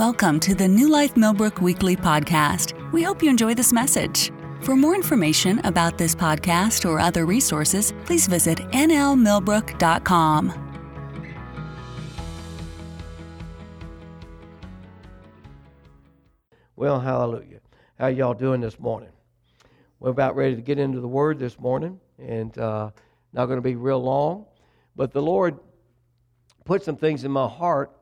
Welcome to the New Life Millbrook Weekly Podcast. We hope you enjoy this message. For more information about this podcast or other resources, please visit nlmillbrook.com. Well, hallelujah. How y'all doing this morning? We're about ready to get into the Word this morning, and uh, not going to be real long. But the Lord put some things in my heart,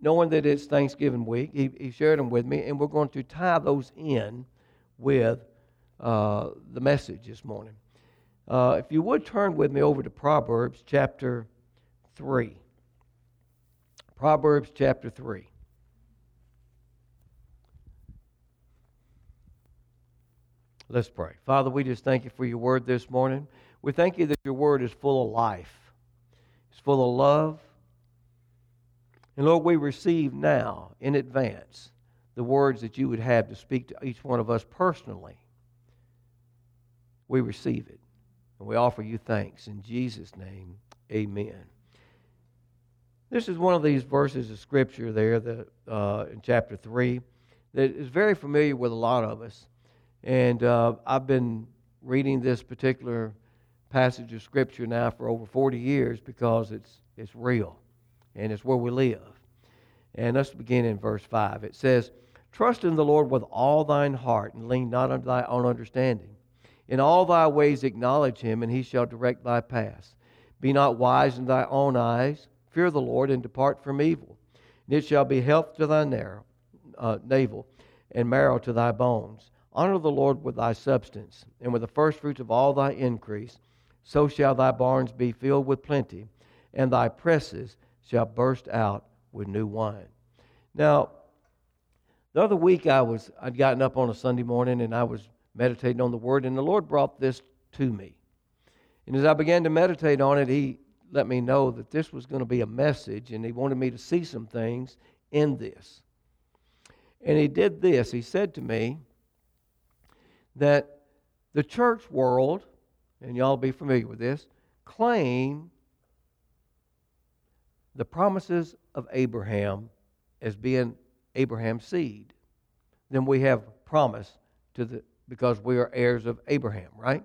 knowing that it's Thanksgiving week. He, he shared them with me, and we're going to tie those in with uh, the message this morning. Uh, if you would turn with me over to Proverbs chapter 3. Proverbs chapter 3. Let's pray. Father, we just thank you for your word this morning. We thank you that your word is full of life, it's full of love. And Lord, we receive now in advance the words that you would have to speak to each one of us personally. We receive it. And we offer you thanks. In Jesus' name, amen. This is one of these verses of Scripture there that, uh, in chapter 3 that is very familiar with a lot of us. And uh, I've been reading this particular passage of Scripture now for over 40 years because it's, it's real and it's where we live. And let's begin in verse 5. It says, Trust in the Lord with all thine heart and lean not unto thy own understanding. In all thy ways acknowledge him, and he shall direct thy paths. Be not wise in thy own eyes. Fear the Lord and depart from evil. And it shall be health to thy narrow, uh, navel and marrow to thy bones. Honor the Lord with thy substance, and with the firstfruits of all thy increase. So shall thy barns be filled with plenty, and thy presses shall burst out with new wine. Now, the other week I was I'd gotten up on a Sunday morning and I was meditating on the word, and the Lord brought this to me. And as I began to meditate on it, He let me know that this was going to be a message, and He wanted me to see some things in this. And He did this. He said to me that the church world, and y'all be familiar with this, claim the promises of Abraham as being Abraham's seed. Then we have promise to the because we are heirs of Abraham, right?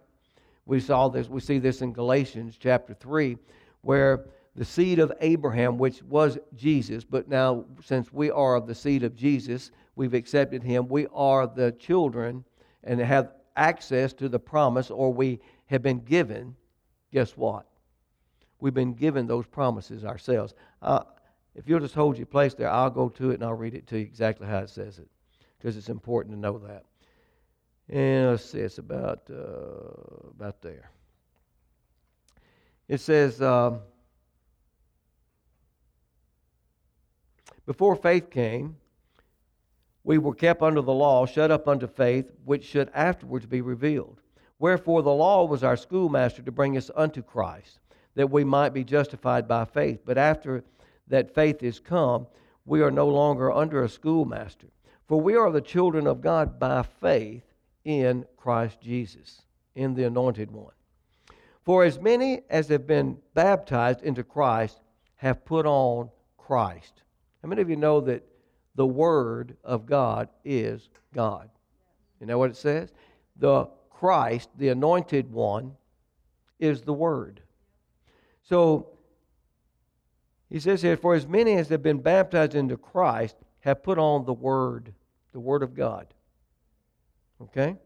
We saw this, we see this in Galatians chapter 3, where the seed of Abraham, which was Jesus, but now since we are of the seed of Jesus, we've accepted him, we are the children and have access to the promise, or we have been given, guess what? We've been given those promises ourselves. Uh, if you'll just hold your place there, I'll go to it and I'll read it to you exactly how it says it, because it's important to know that. And let's see, it's about uh, about there. It says, uh, before faith came, we were kept under the law, shut up unto faith, which should afterwards be revealed. Wherefore the law was our schoolmaster to bring us unto Christ, that we might be justified by faith. But after that faith is come, we are no longer under a schoolmaster. For we are the children of God by faith in Christ Jesus, in the Anointed One. For as many as have been baptized into Christ have put on Christ. How many of you know that the Word of God is God? You know what it says? The Christ, the Anointed One, is the Word. So he says here, For as many as have been baptized into Christ have put on the Word, the Word of God. Okay?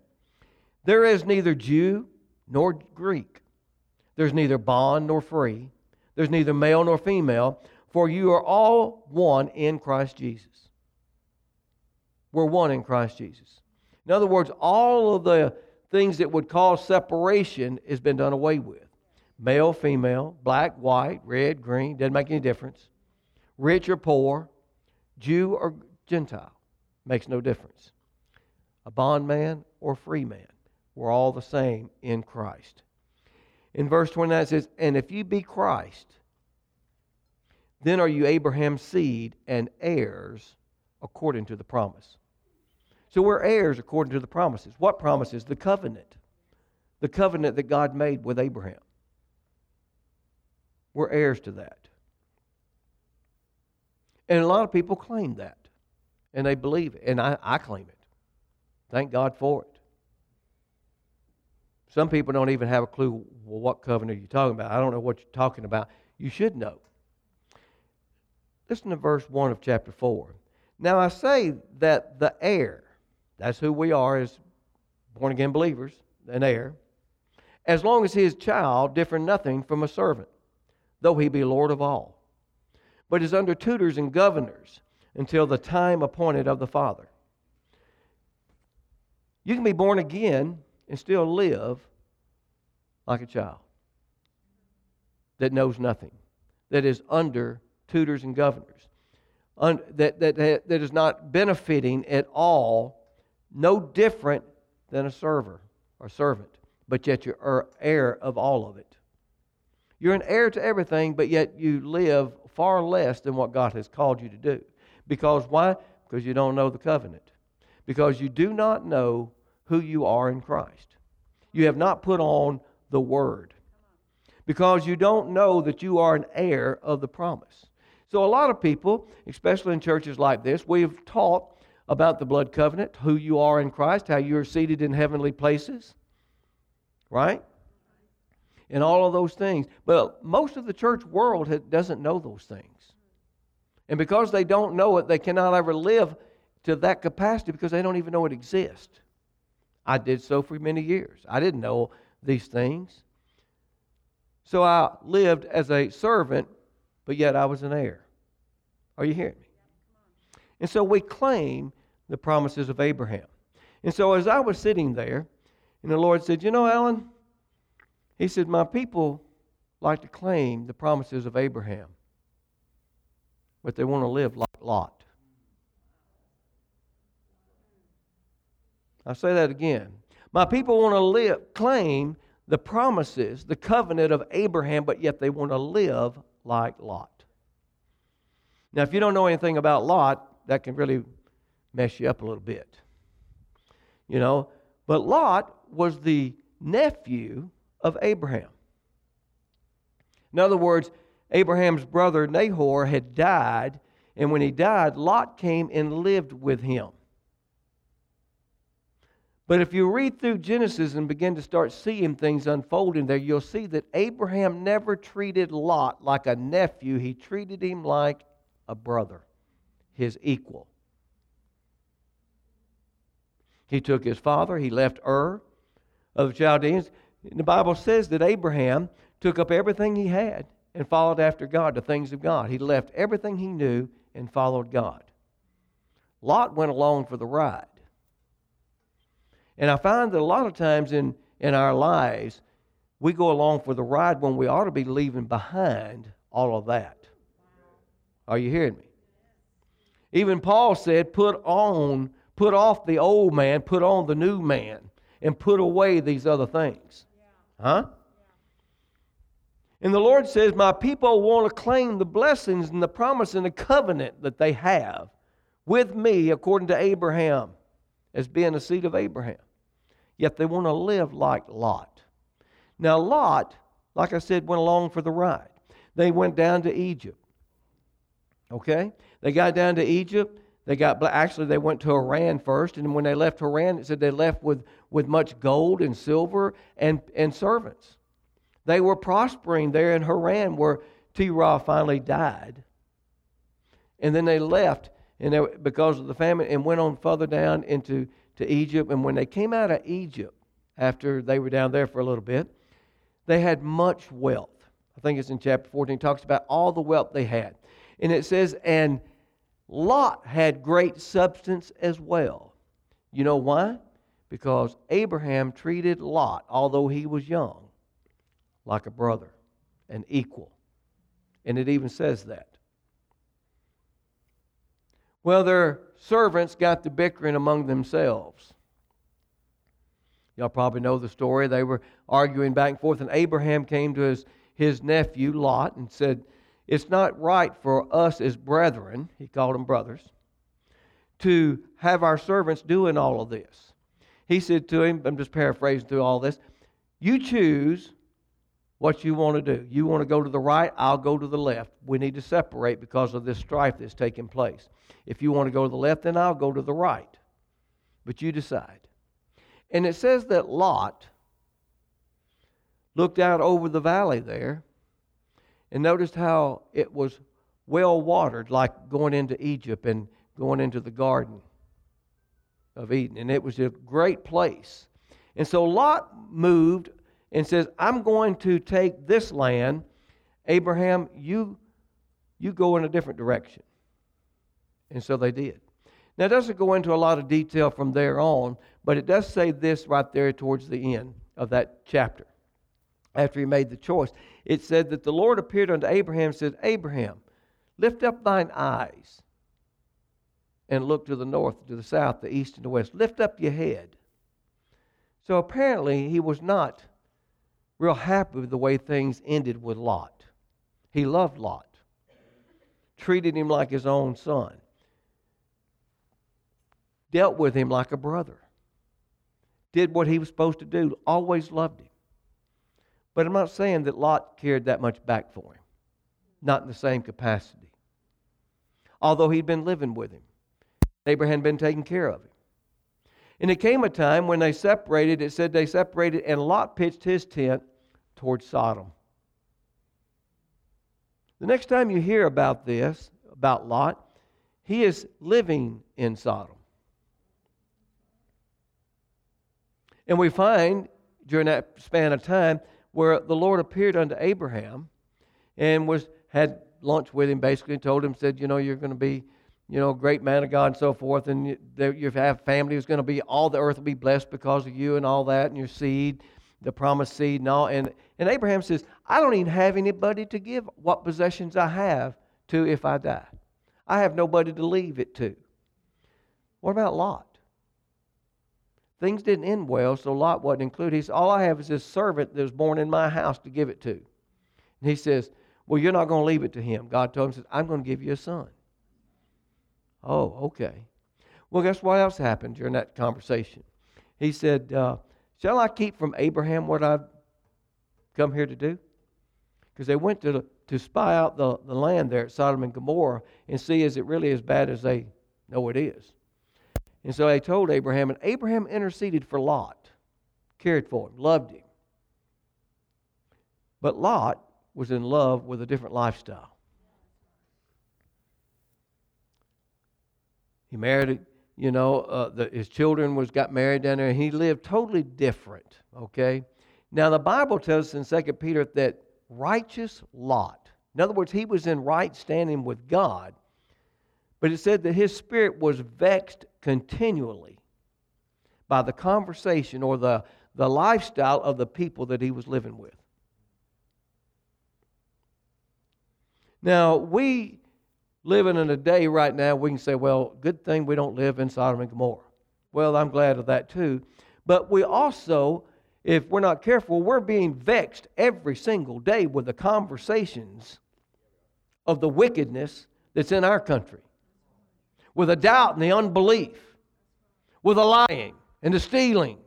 There is neither Jew nor Greek. There's neither bond nor free. There's neither male nor female, for you are all one in Christ Jesus. We're one in Christ Jesus. In other words, all of the things that would cause separation has been done away with. Male, female, black, white, red, green, doesn't make any difference. Rich or poor, Jew or Gentile, makes no difference a bondman or free man. We're all the same in Christ. In verse 29 it says, And if you be Christ, then are you Abraham's seed and heirs according to the promise. So we're heirs according to the promises. What promises? The covenant. The covenant that God made with Abraham. We're heirs to that. And a lot of people claim that. and they believe it. And I, I claim it. Thank God for it. Some people don't even have a clue well, what covenant are you're talking about. I don't know what you're talking about. You should know. Listen to verse 1 of chapter 4. Now I say that the heir, that's who we are as born again believers, an heir, as long as he is child, differ nothing from a servant, though he be Lord of all, but is under tutors and governors until the time appointed of the Father. You can be born again and still live like a child that knows nothing, that is under tutors and governors, un, that, that, that is not benefiting at all, no different than a server or servant, but yet you're heir of all of it. You're an heir to everything, but yet you live far less than what God has called you to do. Because why? Because you don't know the covenant. Because you do not know who you are in Christ. You have not put on the Word. Because you don't know that you are an heir of the promise. So, a lot of people, especially in churches like this, we've taught about the blood covenant, who you are in Christ, how you are seated in heavenly places, right? And all of those things. But most of the church world doesn't know those things. And because they don't know it, they cannot ever live to that capacity because they don't even know it exists. I did so for many years. I didn't know these things. So I lived as a servant, but yet I was an heir. Are you hearing me? And so we claim the promises of Abraham. And so as I was sitting there, and the Lord said, You know, Alan, He said, My people like to claim the promises of Abraham, but they want to live like Lot. I'll say that again. My people want to live, claim the promises, the covenant of Abraham, but yet they want to live like Lot. Now, if you don't know anything about Lot, that can really mess you up a little bit. You know, but Lot was the nephew of Abraham. In other words, Abraham's brother Nahor had died, and when he died, Lot came and lived with him. But if you read through Genesis and begin to start seeing things unfolding there, you'll see that Abraham never treated Lot like a nephew, he treated him like a brother, his equal. He took his father, he left Ur of the Chaldeans. The Bible says that Abraham took up everything he had and followed after God, the things of God. He left everything he knew and followed God. Lot went along for the ride. And I find that a lot of times in, in our lives, we go along for the ride when we ought to be leaving behind all of that. Are you hearing me? Even Paul said, put on, put off the old man, put on the new man, and put away these other things. Huh? And the Lord says, My people want to claim the blessings and the promise and the covenant that they have with me, according to Abraham, as being a seed of Abraham. Yet they want to live like Lot. Now, Lot, like I said, went along for the ride. They went down to Egypt. Okay? They got down to Egypt. They got actually they went to Haran first, and when they left Haran, it said they left with, with much gold and silver and, and servants. They were prospering there in Haran where Terah finally died. And then they left and they, because of the famine and went on further down into to Egypt. And when they came out of Egypt, after they were down there for a little bit, they had much wealth. I think it's in chapter 14, talks about all the wealth they had. And it says, and Lot had great substance as well. You know why? Because Abraham treated Lot, although he was young, like a brother, an equal. And it even says that. Well, their servants got to bickering among themselves. Y'all probably know the story. They were arguing back and forth, and Abraham came to his, his nephew Lot and said, it's not right for us as brethren, he called them brothers, to have our servants doing all of this. He said to him, I'm just paraphrasing through all this, you choose what you want to do. You want to go to the right, I'll go to the left. We need to separate because of this strife that's taking place. If you want to go to the left, then I'll go to the right. But you decide. And it says that Lot looked out over the valley there and noticed how it was well watered, like going into Egypt and going into the Garden of Eden. And it was a great place. And so Lot moved and says, I'm going to take this land. Abraham, you, you go in a different direction. And so they did. Now, it doesn't go into a lot of detail from there on, but it does say this right there towards the end of that chapter. After he made the choice, it said that the Lord appeared unto Abraham and said, Abraham, lift up thine eyes and look to the north, to the south, the east, and the west. Lift up your head. So apparently, he was not real happy with the way things ended with Lot. He loved Lot, treated him like his own son, dealt with him like a brother, did what he was supposed to do, always loved him. But I'm not saying that Lot cared that much back for him, not in the same capacity. Although he'd been living with him, Abraham had been taking care of him. And it came a time when they separated, it said they separated, and Lot pitched his tent towards Sodom. The next time you hear about this, about Lot, he is living in Sodom. And we find during that span of time where the Lord appeared unto Abraham and was had lunch with him basically and told him, said, you know, you're going to be you know, a great man of God and so forth, and you, you have family who's going to be, all the earth will be blessed because of you and all that, and your seed, the promised seed and all. And, and Abraham says, I don't even have anybody to give what possessions I have to if I die. I have nobody to leave it to. What about Lot? Things didn't end well, so Lot wasn't included. He said, All I have is this servant that was born in my house to give it to. And he says, Well, you're not going to leave it to him. God told him, says, I'm going to give you a son. Oh, okay. Well, guess what else happened during that conversation? He said, uh, Shall I keep from Abraham what I've come here to do? Because they went to, to spy out the, the land there at Sodom and Gomorrah and see is it really as bad as they know it is. And so they told Abraham, and Abraham interceded for Lot, cared for him, loved him. But Lot was in love with a different lifestyle. He married, you know, uh, the, his children was got married down there, and he lived totally different. Okay. Now the Bible tells us in Second Peter that righteous Lot. In other words, he was in right standing with God, but it said that his spirit was vexed continually by the conversation or the, the lifestyle of the people that he was living with. Now, we living in a day right now, we can say, well, good thing we don't live in Sodom and Gomorrah. Well, I'm glad of that too. But we also, if we're not careful, we're being vexed every single day with the conversations of the wickedness that's in our country, with the doubt and the unbelief, with the lying and the stealing,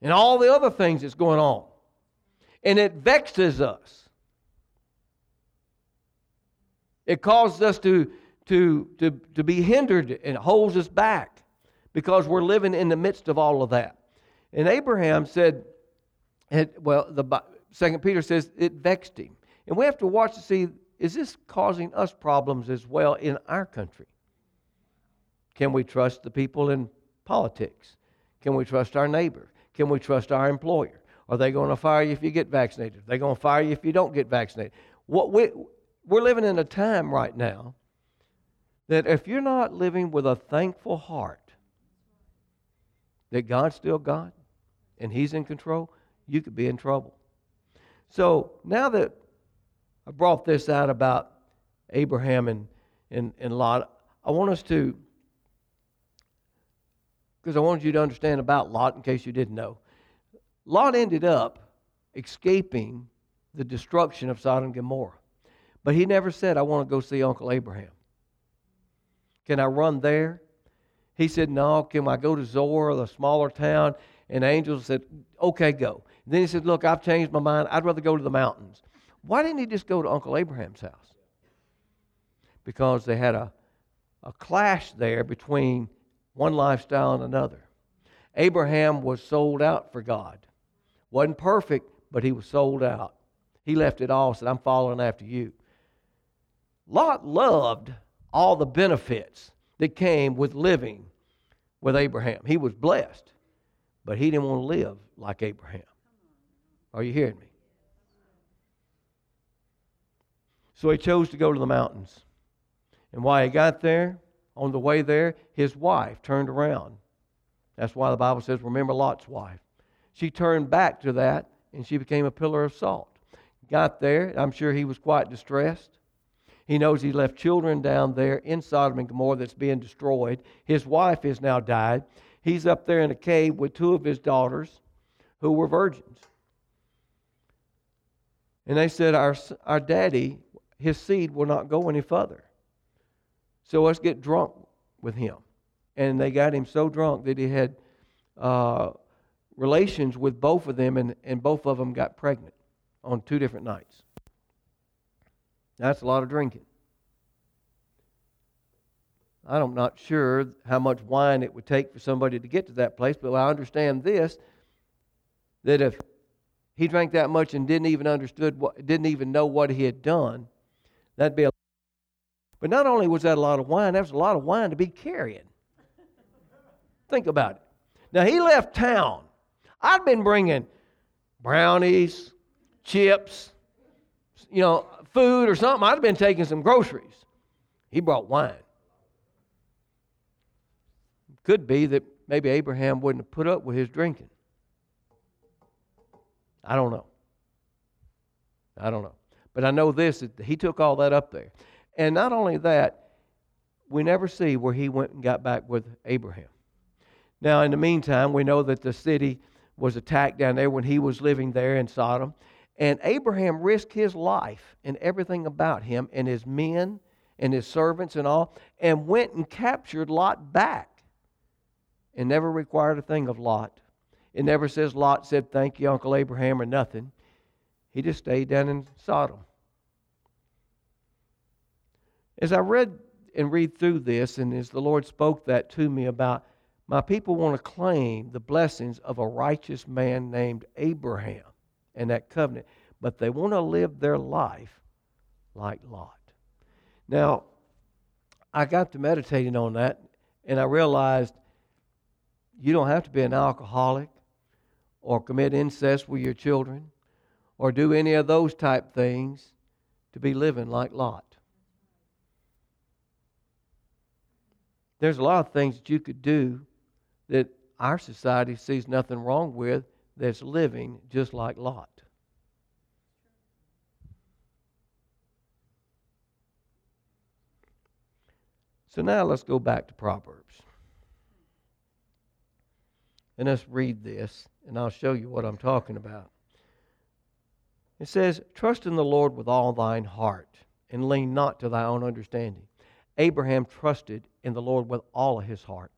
and all the other things that's going on. And it vexes us. It causes us to, to, to, to be hindered and holds us back because we're living in the midst of all of that. And Abraham said, well, the Second Peter says it vexed him. And we have to watch to see is this causing us problems as well in our country? Can we trust the people in politics? Can we trust our neighbor? Can we trust our employer? Are they going to fire you if you get vaccinated? Are they going to fire you if you don't get vaccinated? What we, we're living in a time right now that if you're not living with a thankful heart that God's still God and He's in control, you could be in trouble. So now that I brought this out about Abraham and, and, and Lot, I want us to, because I wanted you to understand about Lot in case you didn't know. Lot ended up escaping the destruction of Sodom and Gomorrah. But he never said, I want to go see Uncle Abraham. Can I run there? He said, No, can I go to Zoar, the smaller town? And the angel said, Okay, go. Then he said, Look, I've changed my mind. I'd rather go to the mountains. Why didn't he just go to Uncle Abraham's house? Because they had a, a clash there between one lifestyle and another. Abraham was sold out for God. Wasn't perfect, but he was sold out. He left it all, and said, I'm following after you. Lot loved all the benefits that came with living with Abraham. He was blessed, but he didn't want to live like Abraham. Are you hearing me? So he chose to go to the mountains. And while he got there, on the way there, his wife turned around. That's why the Bible says, remember Lot's wife. She turned back to that and she became a pillar of salt. Got there, I'm sure he was quite distressed. He knows he left children down there in Sodom and Gomorrah that's being destroyed. His wife has now died. He's up there in a cave with two of his daughters who were virgins. And they said, Our, our daddy, his seed will not go any further. So let's get drunk with him. And they got him so drunk that he had uh, relations with both of them, and, and both of them got pregnant on two different nights. That's a lot of drinking. I'm not sure how much wine it would take for somebody to get to that place, but I understand this that if he drank that much and didn't even understood what, didn't even know what he had done, that'd be a But not only was that a lot of wine, that was a lot of wine to be carrying. Think about it. Now he left town. I'd been bringing brownies, chips, you know, food or something. I'd have been taking some groceries. He brought wine. Could be that maybe Abraham wouldn't have put up with his drinking. I don't know. I don't know. But I know this that he took all that up there. And not only that, we never see where he went and got back with Abraham. Now, in the meantime, we know that the city was attacked down there when he was living there in Sodom. And Abraham risked his life and everything about him and his men and his servants and all, and went and captured Lot back and never required a thing of Lot. It never says Lot said, Thank you, Uncle Abraham, or nothing. He just stayed down in Sodom. As I read and read through this, and as the Lord spoke that to me about my people want to claim the blessings of a righteous man named Abraham and that covenant, but they want to live their life like Lot. Now, I got to meditating on that, and I realized you don't have to be an alcoholic or commit incest with your children or do any of those type things to be living like Lot. There's a lot of things that you could do that our society sees nothing wrong with that's living just like Lot. So now let's go back to Proverbs. And let's read this, and I'll show you what I'm talking about. It says, Trust in the Lord with all thine heart, and lean not to thy own understanding. Abraham trusted in the Lord with all of his heart.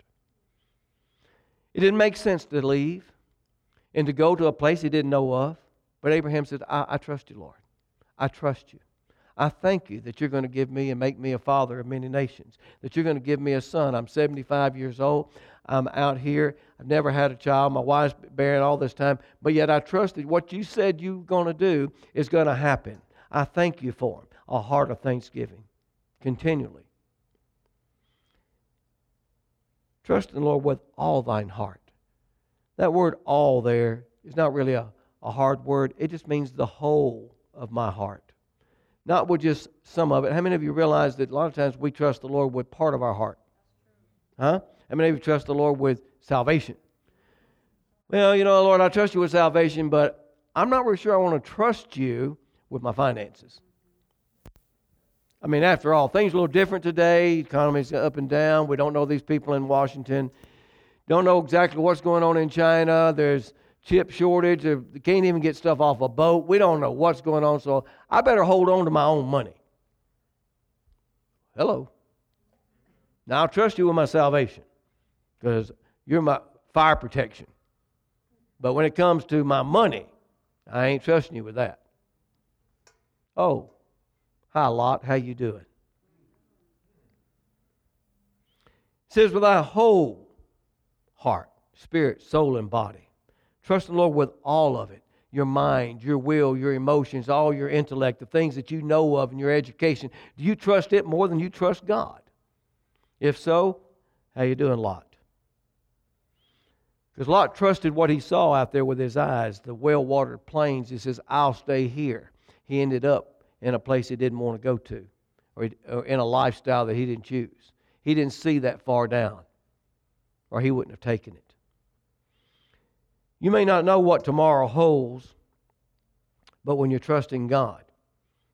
It didn't make sense to leave and to go to a place he didn't know of. But Abraham said, I, I trust you, Lord. I trust you. I thank you that you're going to give me and make me a father of many nations, that you're going to give me a son. I'm 75 years old. I'm out here. I've never had a child. My wife's barren all this time, but yet I trusted what you said you were going to do is going to happen. I thank you for. A heart of thanksgiving continually. Trust in the Lord with all thine heart. That word all there is not really a, a hard word, it just means the whole of my heart. Not with just some of it. How many of you realize that a lot of times we trust the Lord with part of our heart? Huh? How many of you trust the Lord with salvation? Well, you know, Lord, I trust you with salvation, but I'm not really sure I want to trust you with my finances. I mean, after all, things are a little different today. Economy's up and down. We don't know these people in Washington. Don't know exactly what's going on in China. There's chip shortage. They can't even get stuff off a boat. We don't know what's going on. So I better hold on to my own money. Hello. Now I'll trust you with my salvation. because you're my fire protection. But when it comes to my money, I ain't trusting you with that. Oh, hi Lot, how you doing? It says with thy whole heart, spirit, soul, and body. Trust the Lord with all of it. Your mind, your will, your emotions, all your intellect, the things that you know of in your education. Do you trust it more than you trust God? If so, how you doing, Lot? Because Lot trusted what he saw out there with his eyes, the well watered plains. He says, I'll stay here. He ended up in a place he didn't want to go to, or, in a lifestyle that he didn't choose. He didn't see that far down, or he wouldn't have taken it. You may not know what tomorrow holds, but when you're trusting God,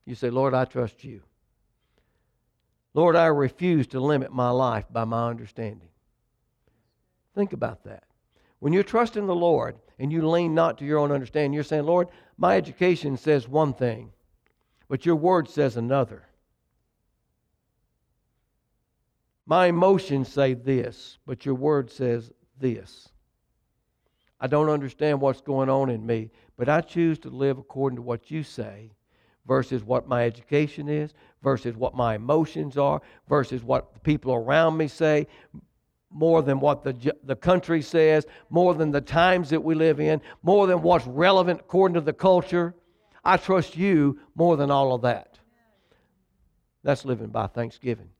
you say, Lord, I trust you. Lord, I refuse to limit my life by my understanding. Think about that. When you're trusting the Lord and you lean not to your own understanding, you're saying, Lord, my education says one thing, but your word says another. My emotions say this, but your word says this. I don't understand what's going on in me, but I choose to live according to what you say versus what my education is, versus what my emotions are, versus what the people around me say, more than what the, the country says, more than the times that we live in, more than what's relevant according to the culture. I trust you more than all of that. That's living by thanksgiving.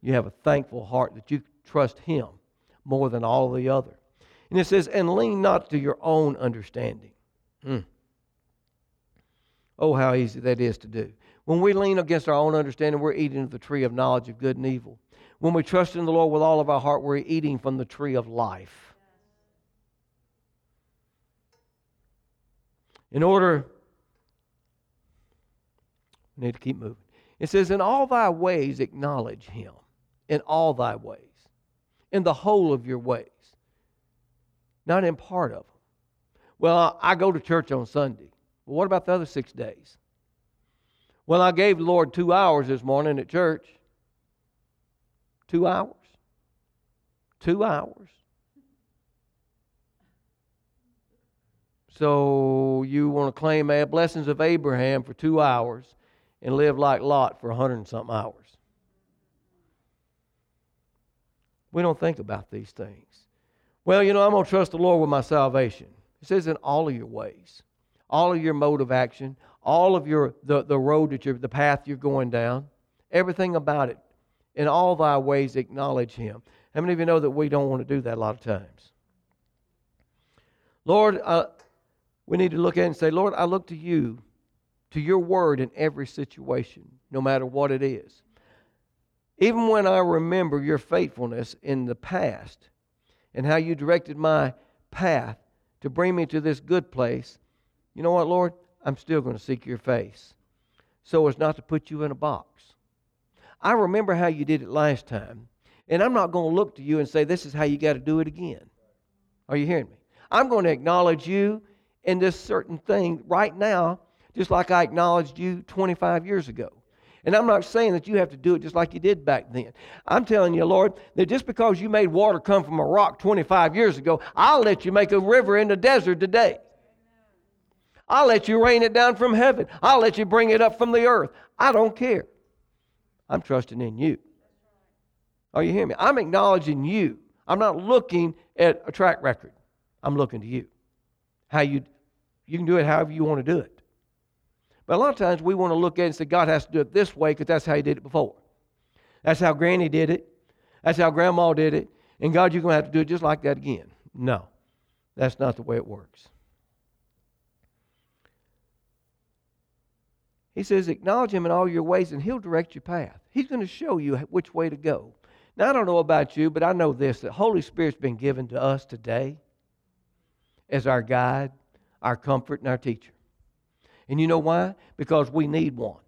You have a thankful heart that you trust Him more than all the other. And it says, and lean not to your own understanding. Mm. Oh, how easy that is to do. When we lean against our own understanding, we're eating of the tree of knowledge of good and evil. When we trust in the Lord with all of our heart, we're eating from the tree of life. In order, we need to keep moving. It says, In all thy ways acknowledge him. In all thy ways. In the whole of your ways. Not in part of them. Well, I go to church on Sunday. Well, what about the other six days? Well, I gave the Lord two hours this morning at church. Two hours. Two hours. So you want to claim blessings of Abraham for two hours and live like Lot for a hundred and something hours. We don't think about these things. Well, you know, I'm going to trust the Lord with my salvation. It says in all of your ways, all of your mode of action, all of your the, the road that you're the path you're going down, everything about it in all thy ways acknowledge him. How many of you know that we don't want to do that a lot of times? Lord, uh, we need to look at and say, Lord, I look to you, to your word in every situation, no matter what it is. Even when I remember your faithfulness in the past and how you directed my path to bring me to this good place, you know what, Lord? I'm still going to seek your face so as not to put you in a box. I remember how you did it last time. And I'm not going to look to you and say, this is how you got to do it again. Are you hearing me? I'm going to acknowledge you in this certain thing right now, just like I acknowledged you 25 years ago. And I'm not saying that you have to do it just like you did back then. I'm telling you, Lord, that just because you made water come from a rock 25 years ago, I'll let you make a river in the desert today. I'll let you rain it down from heaven. I'll let you bring it up from the earth. I don't care. I'm trusting in you. Are you hearing me? I'm acknowledging you. I'm not looking at a track record. I'm looking to you. How you you can do it however you want to do it. But a lot of times we want to look at it and say God has to do it this way because that's how he did it before. That's how Granny did it. That's how Grandma did it. And God, you're going to have to do it just like that again. No, that's not the way it works. He says, Acknowledge him in all your ways, and he'll direct your path. He's going to show you which way to go. Now, I don't know about you, but I know this that Holy Spirit's been given to us today as our guide, our comfort, and our teacher. And you know why? Because we need one.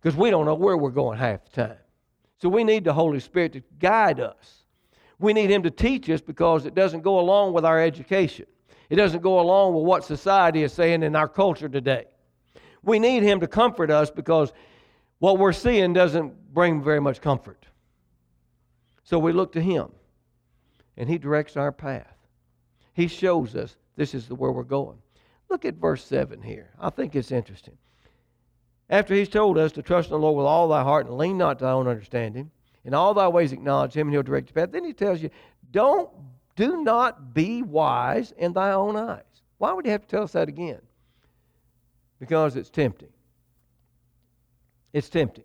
Because we don't know where we're going half the time. So we need the Holy Spirit to guide us. We need Him to teach us because it doesn't go along with our education. It doesn't go along with what society is saying in our culture today. We need Him to comfort us because what we're seeing doesn't bring very much comfort. So we look to Him, and He directs our path. He shows us this is the where we're going. Look at verse 7 here. I think it's interesting. After He's told us to trust in the Lord with all thy heart and lean not to thy own understanding, in all thy ways acknowledge Him, and He'll direct your path. Then He tells you, don't, do not be wise in thy own eyes. Why would He have to tell us that again? Because it's tempting. It's tempting.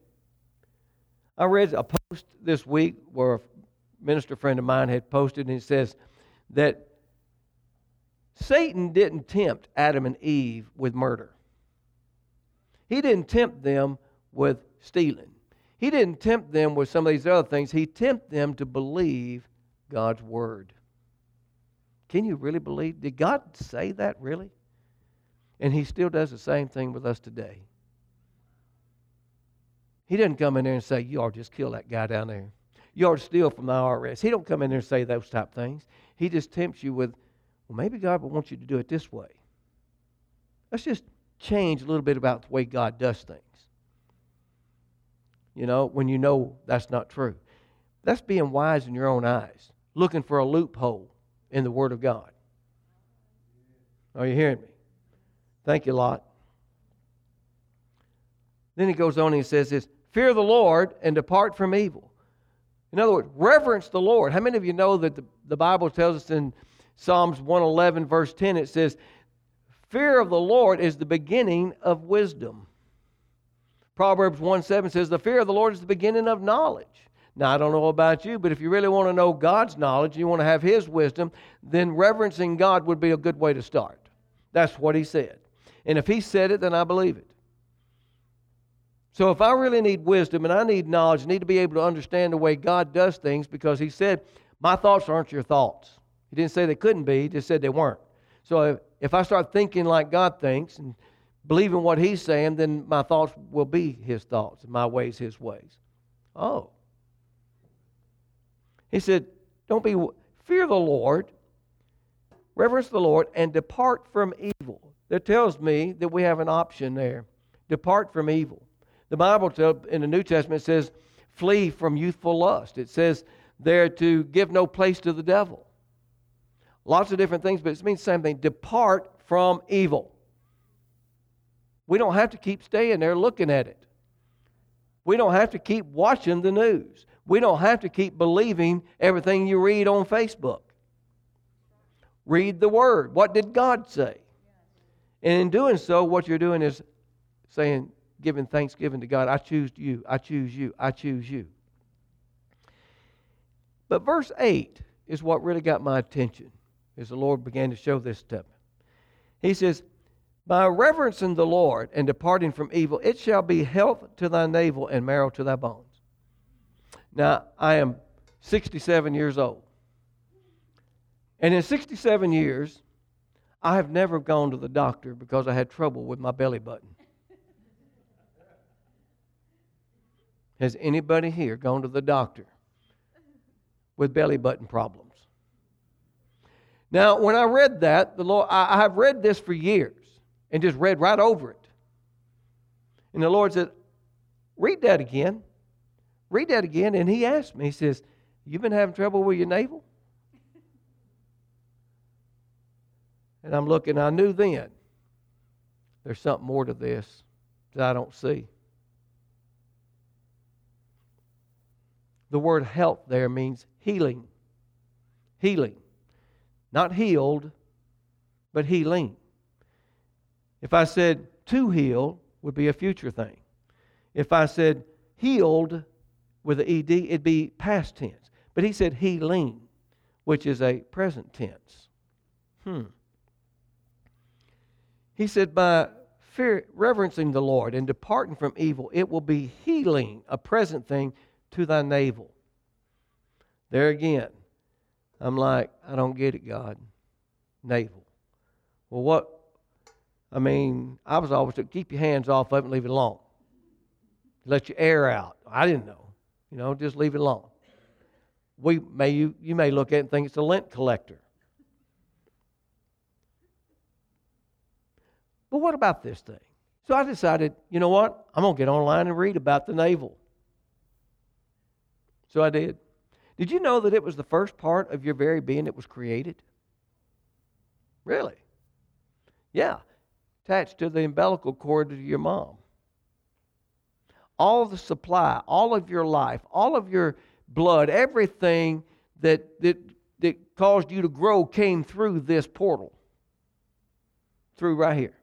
I read a post this week where a minister friend of mine had posted, and he says that Satan didn't tempt Adam and Eve with murder. He didn't tempt them with stealing. He didn't tempt them with some of these other things. He tempted them to believe God's word. Can you really believe? Did God say that really? And He still does the same thing with us today. He doesn't come in there and say, You ought to just kill that guy down there. You ought to steal from the IRS. He don't come in there and say those type things. He just tempts you with, Well, maybe God would want you to do it this way. Let's just change a little bit about the way God does things. You know, when you know that's not true. That's being wise in your own eyes, looking for a loophole in the Word of God. Are you hearing me? Thank you, Lot. Then he goes on and he says this Fear the Lord and depart from evil. In other words, reverence the Lord. How many of you know that the, the Bible tells us in Psalms 111, verse 10, it says, Fear of the Lord is the beginning of wisdom. Proverbs 1 7 says, The fear of the Lord is the beginning of knowledge. Now, I don't know about you, but if you really want to know God's knowledge you want to have His wisdom, then reverencing God would be a good way to start. That's what He said. And if He said it, then I believe it. So if I really need wisdom and I need knowledge, I need to be able to understand the way God does things because He said, My thoughts aren't your thoughts. He didn't say they couldn't be, He just said they weren't. So if, if I start thinking like God thinks and believing what He's saying, then my thoughts will be His thoughts, and my ways His ways. Oh. He said, Don't be, fear the Lord, reverence the Lord, and depart from evil. That tells me that we have an option there. Depart from evil. The Bible in the New Testament says, flee from youthful lust. It says there to give no place to the devil. Lots of different things, but it means the same thing. Depart from evil. We don't have to keep staying there looking at it. We don't have to keep watching the news. We don't have to keep believing everything you read on Facebook. Read the Word. What did God say? And in doing so, what you're doing is saying, giving thanksgiving to God. I choose you. I choose you. I choose you. But verse 8 is what really got my attention as the Lord began to show this to me. He says, By reverencing the Lord and departing from evil, it shall be health to thy navel and marrow to thy bones. Now, I am 67 years old. And in 67 years, I have never gone to the doctor because I had trouble with my belly button. Has anybody here gone to the doctor with belly button problems? Now, when I read that, the Lord, I, have read this for years and just read right over it. And the Lord said, Read that again. Read that again. And He asked me, He says, You've been having trouble with your navel? And I'm looking, I knew then there's something more to this that I don't see. The word health there means healing. Healing. Not healed, but healing. If I said to heal, would be a future thing. If I said healed with the ed, it'd be past tense. But he said healing, which is a present tense. Hmm. He said, by fear, reverencing the Lord and departing from evil, it will be healing, a present thing, to thy navel. There again, I'm like, I don't get it, God. Navel. Well, what? I mean, I was always to keep your hands off of it and leave it alone. Let your air out. I didn't know. You know, just leave it alone. We may you you may look at it and think it's a lint collector. But what about this thing? So I decided, you know what? I'm going to get online and read about the navel. So I did. Did you know that it was the first part of your very being that was created? Really? Yeah. Attached to the umbilical cord of your mom. All the supply, all of your life, all of your blood, everything that, that, that caused you to grow came through this portal. Through right here.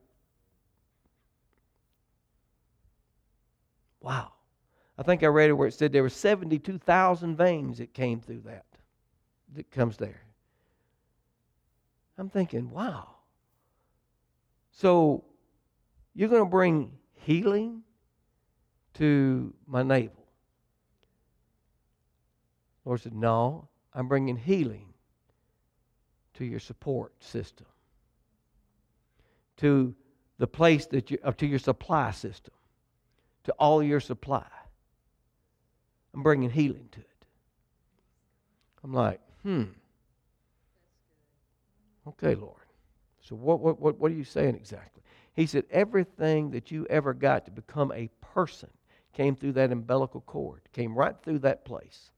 Wow. I think I read it where it said there were 72,000 veins that came through that, that comes there. I'm thinking, wow. So you're going to bring healing to my navel. Lord said, No, I'm bringing healing to your support system, to the place that you, uh, to your supply system, to all your supply. I'm bringing healing to it. I'm like, hmm. Okay, Lord. So what, what, what, what are you saying exactly? He said, everything that you ever got to become a person came through that umbilical cord, came right through that place.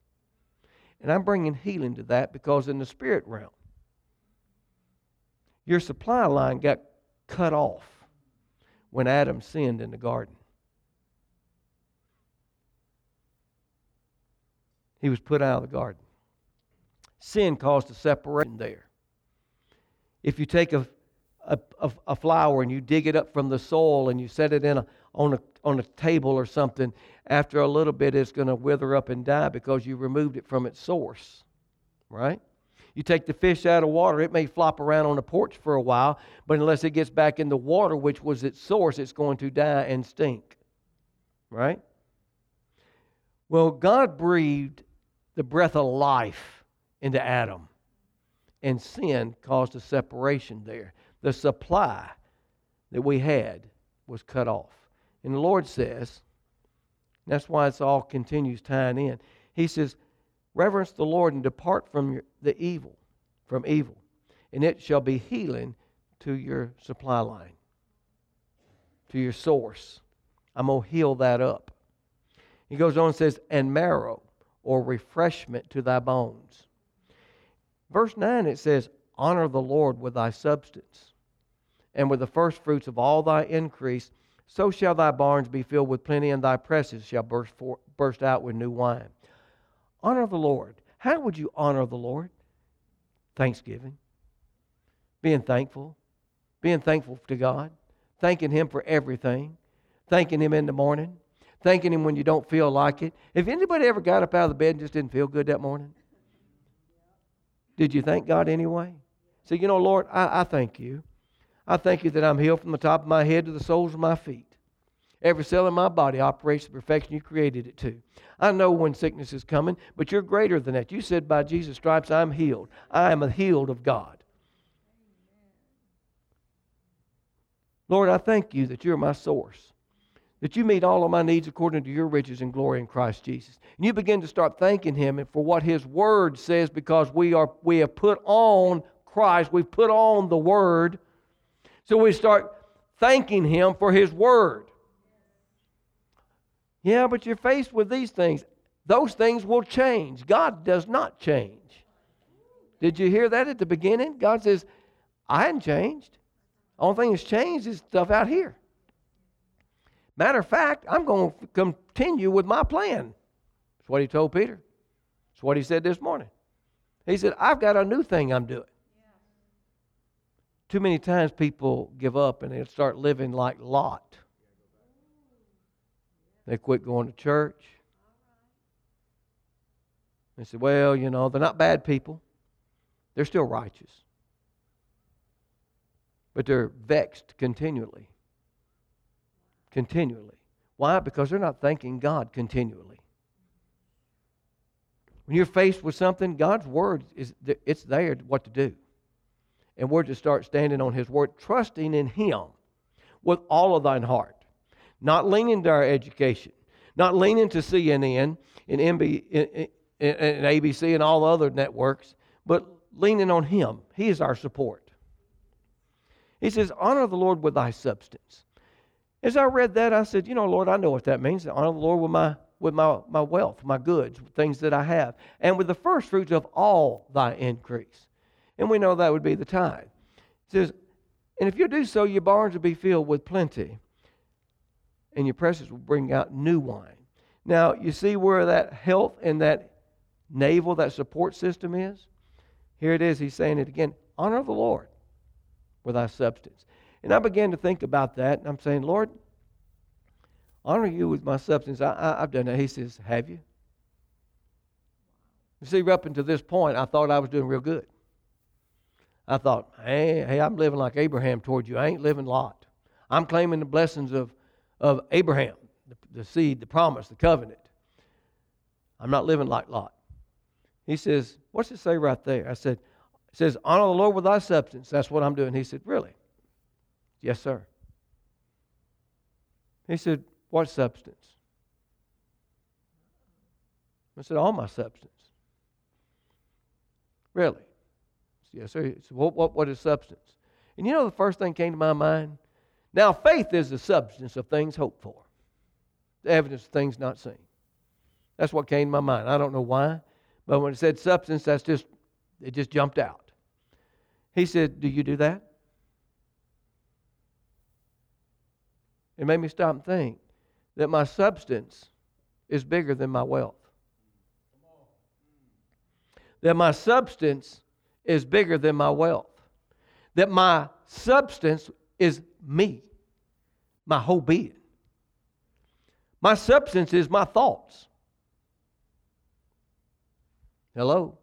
And I'm bringing healing to that because in the spirit realm, your supply line got cut off when Adam sinned in the garden. He was put out of the garden. Sin caused a separation there. If you take a, a, a, flower and you dig it up from the soil and you set it in a, on, a, on a table or something, after a little bit it's going to wither up and die because you removed it from its source. Right? You take the fish out of water, it may flop around on the porch for a while, but unless it gets back in the water, which was its source, it's going to die and stink. Right? Well, God breathed the breath of life into Adam, and sin caused a separation there. The supply that we had was cut off. And the Lord says, that's why it's all continues tying in. He says, Reverence the Lord and depart from your, the evil, from evil, and it shall be healing to your supply line, to your source. I'm going to heal that up. He goes on and says, And marrow or refreshment to thy bones. Verse 9 it says, Honor the Lord with thy substance, and with the first fruits of all thy increase, so shall thy barns be filled with plenty, and thy presses shall burst, for, burst out with new wine. Honor the Lord. How would you honor the Lord? Thanksgiving, being thankful, being thankful to God, thanking Him for everything, thanking Him in the morning, thanking Him when you don't feel like it. If anybody ever got up out of the bed and just didn't feel good that morning, did you thank God anyway? Say, so, you know, Lord, I, I thank you. I thank you that I'm healed from the top of my head to the soles of my feet. Every cell in my body operates the perfection you created it to. I know when sickness is coming, but you're greater than that. You said, by Jesus' stripes, I'm healed. I am healed of God. Lord, I thank you that you're my source that you meet all of my needs according to your riches and glory in Christ Jesus. And you begin to start thanking him for what his word says because we are we have put on Christ, we've put on the word. So we start thanking him for his word. Yeah, but you're faced with these things. Those things will change. God does not change. Did you hear that at the beginning? God says, I hadn't changed. Only thing that's changed is stuff out here. Matter of fact, I'm going to continue with my plan. That's what he told Peter. That's what he said this morning. He said, I've got a new thing I'm doing. Too many times people give up and they start living like Lot. They quit going to church. They said, well, you know, they're not bad people. They're still righteous. But they're vexed continually continually. Why? Because they're not thanking God continually. When you're faced with something, God's word is it's there what to do. And we're to start standing on his word, trusting in him with all of thine heart. Not leaning to our education, not leaning to CNN and, MB, and ABC and all other networks, but leaning on him. He is our support. He says, Honor the Lord with thy substance. As I read that, I said, You know, Lord, I know what that means. Honor the Lord with my with my, my wealth, my goods, things that I have, and with the first fruits of all thy increase. And we know that would be the tithe. It says, And if you do so, your barns will be filled with plenty, and your presses will bring out new wine. Now, you see where that health and that navel, that support system is? Here it is. He's saying it again honor the Lord with thy substance. And I began to think about that, and I'm saying, Lord, honor you with my substance. I, I've done that. He says, Have you? You see, up until this point, I thought I was doing real good. I thought, hey, hey, I'm living like Abraham toward you. I ain't living like Lot. I'm claiming the blessings of, of Abraham, the, the seed, the promise, the covenant. I'm not living like Lot. He says, What's it say right there? I said, It says, Honor the Lord with thy substance. That's what I'm doing. He said, Really? Yes, sir. He said, What substance? I said, All my substance. Really? Yes, sir. Said, what, what, what is substance? And you know the first thing came to my mind? Now, faith is the substance of things hoped for, the evidence of things not seen. That's what came to my mind. I don't know why, but when it said substance, that's just, it just jumped out. He said, Do you do that? It made me stop and think that my substance is bigger than my wealth. That my substance is bigger than my wealth. That my substance is me, my whole being. My substance is my thoughts. Hello?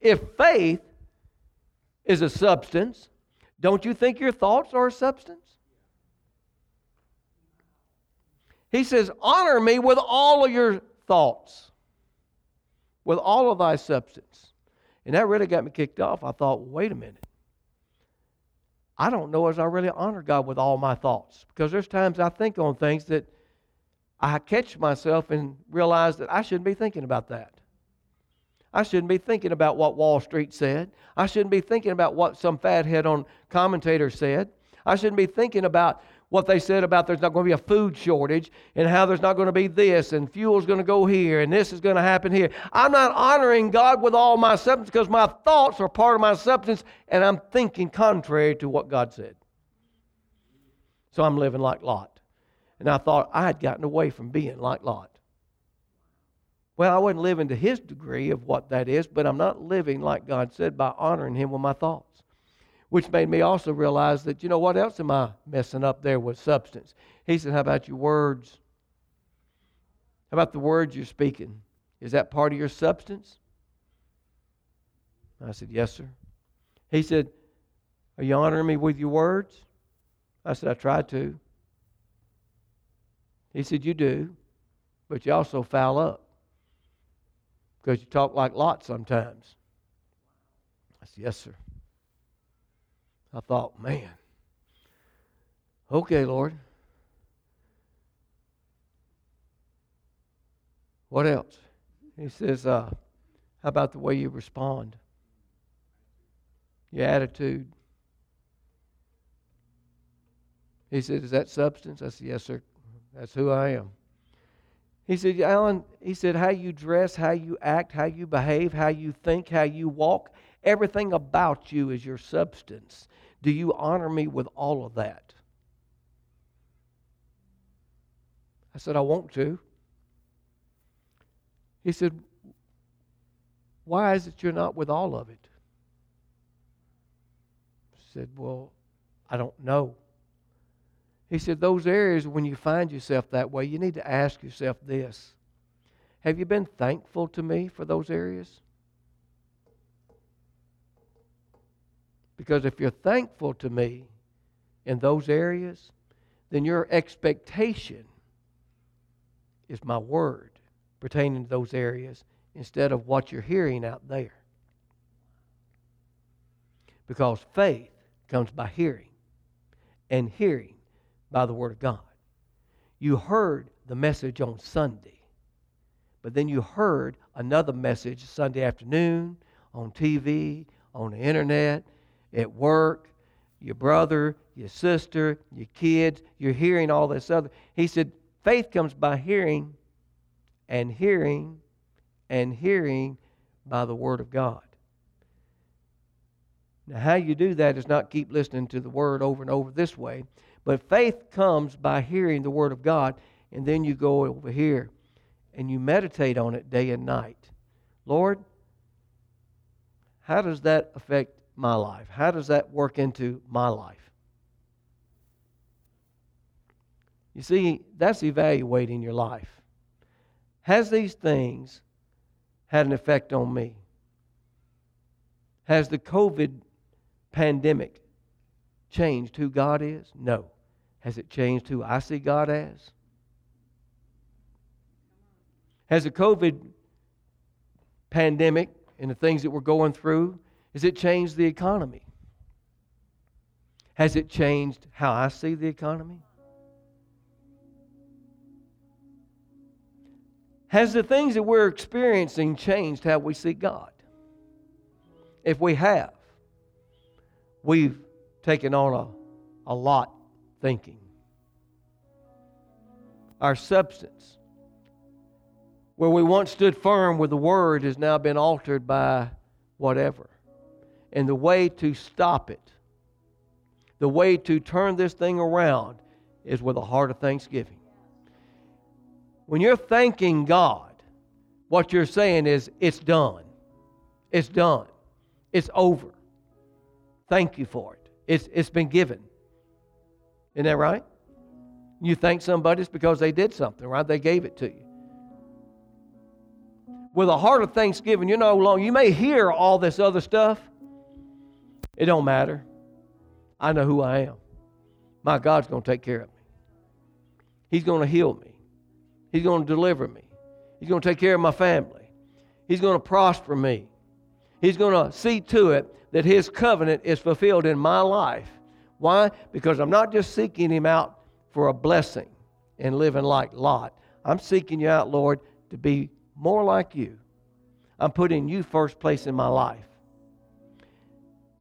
If faith is a substance, don't you think your thoughts are a substance? He says, Honor me with all of your thoughts, with all of thy substance. And that really got me kicked off. I thought, wait a minute. I don't know as I really honor God with all my thoughts because there's times I think on things that I catch myself and realize that I shouldn't be thinking about that. I shouldn't be thinking about what Wall Street said. I shouldn't be thinking about what some fathead on commentator said. I shouldn't be thinking about what they said about there's not going to be a food shortage and how there's not going to be this and fuel's going to go here and this is going to happen here. I'm not honoring God with all my substance because my thoughts are part of my substance and I'm thinking contrary to what God said. So I'm living like Lot. And I thought I had gotten away from being like Lot. Well, I wasn't living to his degree of what that is, but I'm not living like God said by honoring him with my thoughts which made me also realize that, you know, what else am I messing up there with substance? He said, How about your words? How about the words you're speaking? Is that part of your substance? I said, Yes, sir. He said, Are you honoring me with your words? I said, I try to. He said, You do, but you also foul up because you talk like Lot sometimes. I said, Yes, sir. I thought, man, okay, Lord. What else? He says, uh, how about the way you respond? Your attitude. He said, Is that substance? I said, Yes, sir. That's who I am. He said, Alan, he said, how you dress, how you act, how you behave, how you think, how you walk, everything about you is your substance. Do you honor me with all of that? I said, I want to. He said, Why is it you're not with all of it? I said, Well, I don't know. He said, Those areas, when you find yourself that way, you need to ask yourself this Have you been thankful to me for those areas? Because if you're thankful to me in those areas, then your expectation is my word pertaining to those areas instead of what you're hearing out there. Because faith comes by hearing, and hearing by the Word of God. You heard the message on Sunday, but then you heard another message Sunday afternoon on TV, on the internet, at work, your brother, your sister, your kids, you're hearing all this other. He said, faith comes by hearing, and hearing and hearing by the Word of God. Now, how you do that is not keep listening to the Word over and over this way, but faith comes by hearing the Word of God, and then you go over here and you meditate on it day and night. Lord, how does that affect my life? How does that work into my life? You see, that's evaluating your life. Has these things had an effect on me? Has the COVID pandemic changed who God is? No. Has it changed who I see God as? Has the COVID pandemic and the things that we're going through, has it changed the economy? Has it changed how I see the economy? Has the things that we're experiencing changed how we see God? If we have, we've taken on a, a lot thinking. Our substance, where we once stood firm with the Word, has now been altered by whatever. And the way to stop it, the way to turn this thing around, is with a heart of thanksgiving. When you're thanking God, what you're saying is, it's done. It's done. It's over. Thank you for it. It's, it's been given. Isn't that right? You thank somebody, it's because they did something, right? They gave it to you. With a heart of thanksgiving, you know long. You may hear all this other stuff. It don't matter. I know who I am. My God's going to take care of me. He's going to heal me. He's going to deliver me. He's going to take care of my family. He's going to prosper me. He's going to see to it that His covenant is fulfilled in my life. Why? Because I'm not just seeking Him out for a blessing and living like Lot. I'm seeking you out, Lord, to be more like you. I'm putting you first place in my life.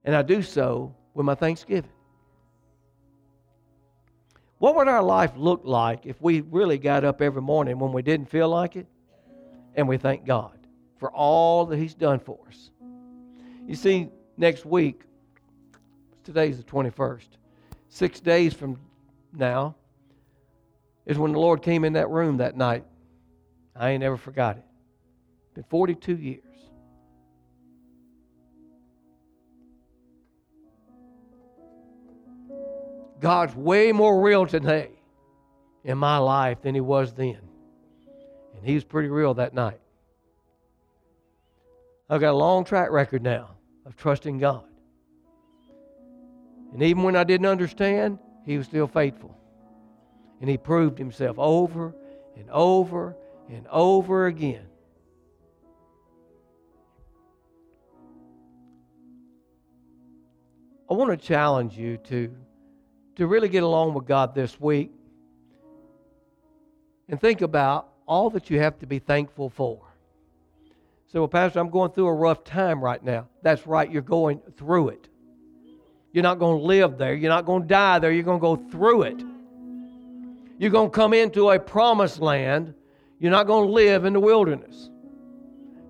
And I do so with my thanksgiving. What would our life look like if we really got up every morning when we didn't feel like it and we thank God for all that He's done for us? You see, next week, today's the 21st, six days from now is when the Lord came in that room that night. I ain't never forgot it. It's been 42 years. God's way more real today in my life than he was then. And he was pretty real that night. I've got a long track record now of trusting God. And even when I didn't understand, he was still faithful. And he proved himself over and over and over again. I want to challenge you to to really get along with God this week and think about all that you have to be thankful for. So, well, Pastor, I'm going through a rough time right now. That's right, you're going through it. You're not going to live there. You're not going to die there. You're going to go through it. You're going to come into a promised land. You're not going to live in the wilderness.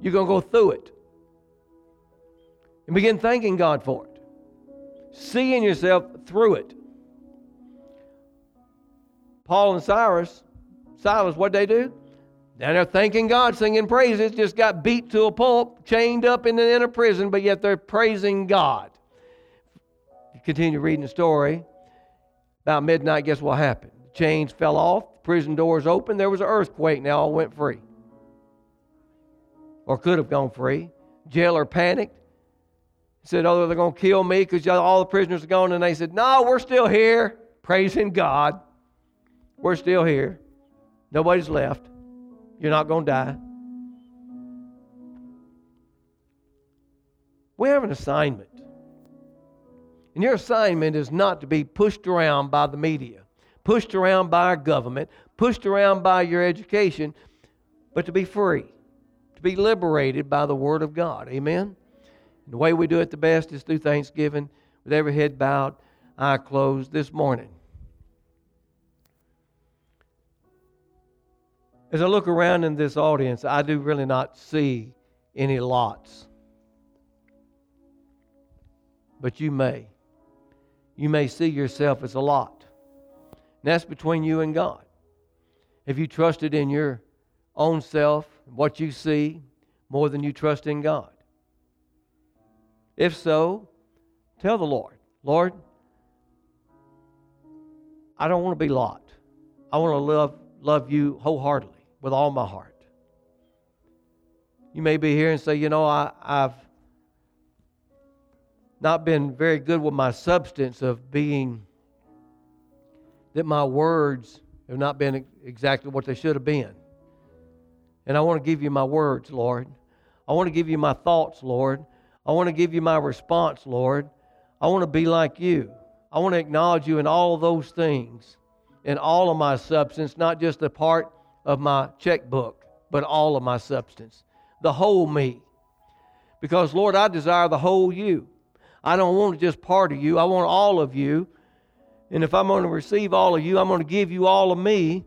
You're going to go through it. And begin thanking God for it. Seeing yourself through it. Paul and Cyrus, Silas, what'd they do? Down there thanking God, singing praises, just got beat to a pulp, chained up in the inner prison, but yet they're praising God. Continue reading the story. About midnight, guess what happened? The chains fell off, prison doors opened, there was an earthquake, and they all went free. Or could have gone free. Jailer panicked. Said, Oh, they're going to kill me because all the prisoners are gone. And they said, No, we're still here, praising God. We're still here. Nobody's left. You're not going to die. We have an assignment. And your assignment is not to be pushed around by the media, pushed around by our government, pushed around by your education, but to be free, to be liberated by the Word of God. Amen? And the way we do it the best is through Thanksgiving, with every head bowed, eye closed this morning. As I look around in this audience, I do really not see any lots. But you may. You may see yourself as a lot. And that's between you and God. If you trusted in your own self, what you see, more than you trust in God. If so, tell the Lord, Lord, I don't want to be Lot. I want to love, love you wholeheartedly with all my heart. You may be here and say, you know, I, I've not been very good with my substance of being, that my words have not been exactly what they should have been. And I want to give you my words, Lord. I want to give you my thoughts, Lord. I want to give you my response, Lord. I want to be like you. I want to acknowledge you in all of those things, in all of my substance, not just a part of my checkbook, but all of my substance, the whole me. Because, Lord, I desire the whole you. I don't want just part of you, I want all of you. And if I'm going to receive all of you, I'm going to give you all of me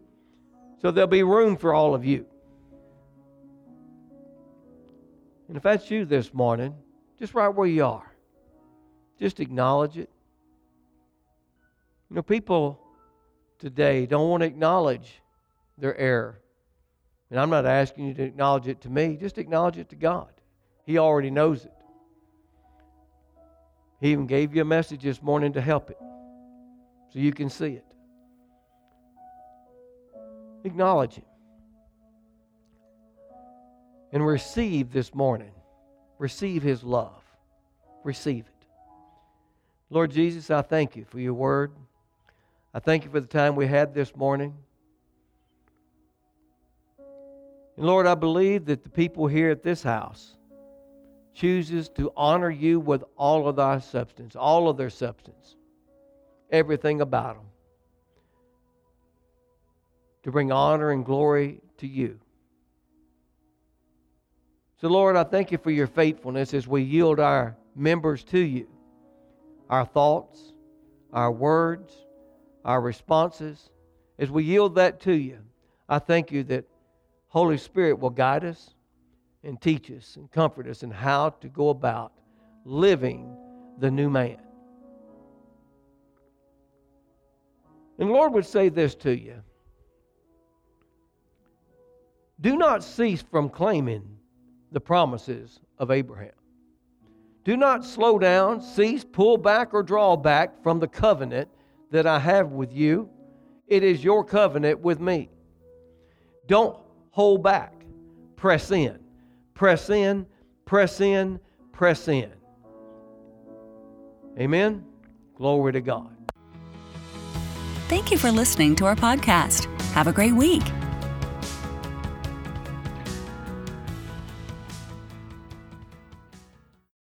so there'll be room for all of you. And if that's you this morning, just right where you are, just acknowledge it. You know, people today don't want to acknowledge their error. And I'm not asking you to acknowledge it to me, just acknowledge it to God. He already knows it. He even gave you a message this morning to help it so you can see it. Acknowledge Him. And receive this morning. Receive His love. Receive it. Lord Jesus, I thank you for your word. I thank you for the time we had this morning. And Lord, I believe that the people here at this house chooses to honor you with all of thy substance, all of their substance, everything about them, to bring honor and glory to you. So, Lord, I thank you for your faithfulness as we yield our members to you, our thoughts, our words, our responses. As we yield that to you, I thank you that Holy Spirit will guide us and teach us and comfort us in how to go about living the new man. And Lord would say this to you Do not cease from claiming the promises of Abraham. Do not slow down, cease, pull back, or draw back from the covenant that I have with you. It is your covenant with me. Don't hold back. Press in. Press in, press in, press in. Amen. Glory to God. Thank you for listening to our podcast. Have a great week.